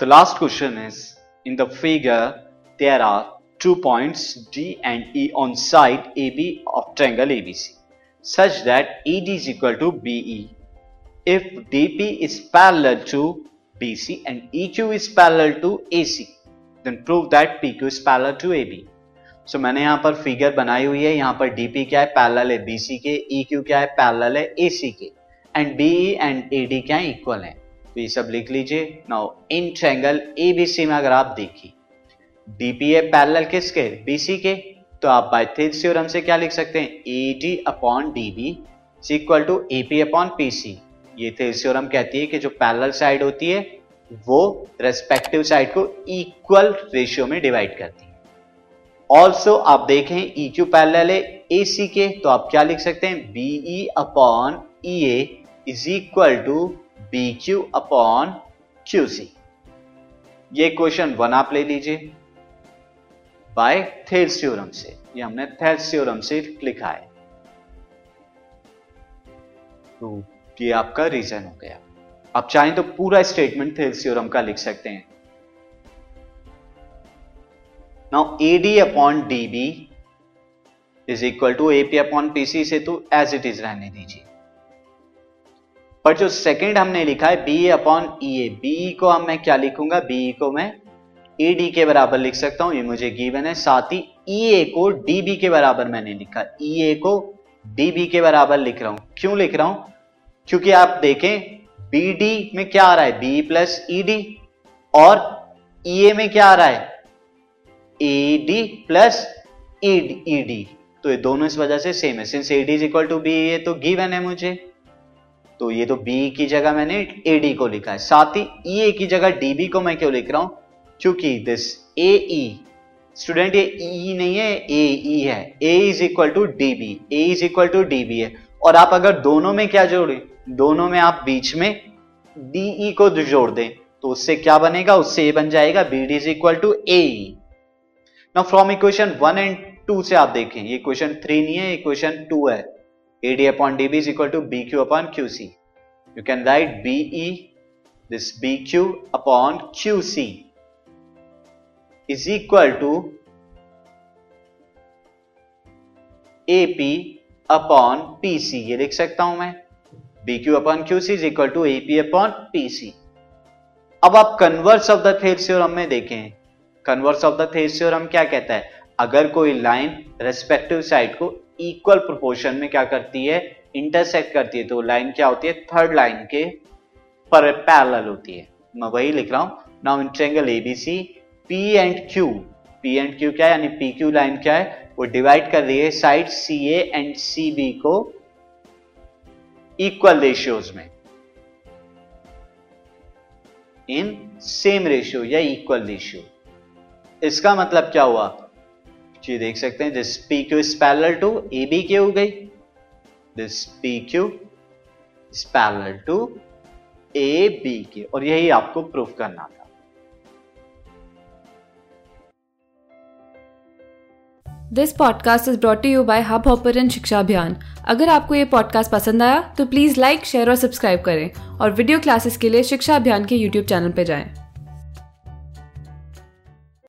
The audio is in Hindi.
The last question is in the figure there are two points D and E on side AB of triangle ABC such that AD is equal to BE. If DP is parallel to BC and EQ is parallel to AC then prove that PQ is parallel to AB. So so, मैंने यहां पर फिगर बनाई हुई है यहां पर डीपी क्या है पैरेलल है बीसी के ई e क्यू क्या है पैरेलल है एसी के एंड बीई एंड एडी क्या है इक्वल है तो ये सब लिख लीजिए। Now in triangle A B C में अगर आप देखिए डीपी है पैरेलल किसके? बीसी के। तो आप थेल्स थ्योरम से क्या लिख सकते हैं? A D upon D B equal to AP upon PC ये थेल्स थ्योरम कहती है कि जो पैरेलल साइड होती है, वो रेस्पेक्टिव साइड को इक्वल रेशियो में डिवाइड करती है। ऑल्सो आप देखें ई क्यू पैरल है ए सी के। तो आप क्या लिख सकते हैं? BE upon E A is equal to B Q upon Q C. ये क्वेश्चन वन आप ले लीजिए। बाय थेल्स थ्योरम से। ये हमने थेल्स थ्योरम से लिखा है। तो ये आपका रीजन हो गया। आप चाहें तो पूरा स्टेटमेंट थेल्स थ्योरम का लिख सकते हैं। Now AD upon DB is equal to AP upon PC से तो एज इट इज़ रहने दीजिए। पर जो सेकंड हमने लिखा है B upon E A B को हम मैं क्या लिखूँगा? बी e को मैं ए डी के बराबर लिख सकता हूँ। ये मुझे गिवन है। साथ ही ई e ए को डी बी के बराबर मैंने लिखा ई ए को डी बी के बराबर लिख रहा हूँ। क्यों लिख रहा हूँ? क्योंकि आप देखें बी डी में क्या आ रहा है? बी प्लस ई डी और ई e ए में क्या आ रहा है? A D plus E D तो ये दोनों इस वजह से सेम है। Since A D is equal to B ये तो गिवन है मुझे। तो ये तो बी की जगह मैंने ए डी को लिखा है। साथ ही ई ए की जगह डी बी को मैं क्यों लिख रहा हूँ? क्योंकि दिस ए ई स्टूडेंट ये ई e नहीं है ए ई e है। A is equal to D B A is equal to D B है। और आप अगर दोनों में क्या जोड़े? दोनों में आप बीच में डी ई को जोड़ दें तो उससे क्या बनेगा? उससे ए बन जाएगा B D is equal to A from equation one and two से आप देखें। ये क्वेश्चन थ्री नहीं है इक्वेशन टू है। B Q upon Q C you can write B E this B Q upon Q C is equal to AP upon P C ये लिख सकता हूँ मैं। C is equal to A P upon P C अब आप converse of the Thales theorem में देखें। Converse of the Thales theorem क्या कहता है? अगर कोई लाइन रेस्पेक्टिव साइड को इक्वल प्रोपोर्शन में क्या करती है? इंटरसेक्ट करती है। तो लाइन क्या होती है? थर्ड लाइन के पर पैरेलल होती है। मैं वही लिख रहा हूँ। Now in triangle ABC P and Q P and Q क्या यानी पी क्यू लाइन क्या है? वो डिवाइड कर रही है side C A and C B को इक्वल रेशियोज में। इन सेम रेशियो या इक्वल रेशियो इसका मतलब क्या हुआ? जी देख सकते हैं this P Q is parallel to A B Q हो गई। This P Q is parallel to A B के और यही आपको प्रूफ करना था। This podcast is brought you by Hub Hopper Shiksha Abhiyan अगर आपको ये पॉडकास्ट पसंद आया तो प्लीज़ लाइक शेयर और सब्सक्राइब करें। और वीडियो क्लासेस के लिए शिक्षा अभियान के यूट्यूब चैनल पर जाएँ।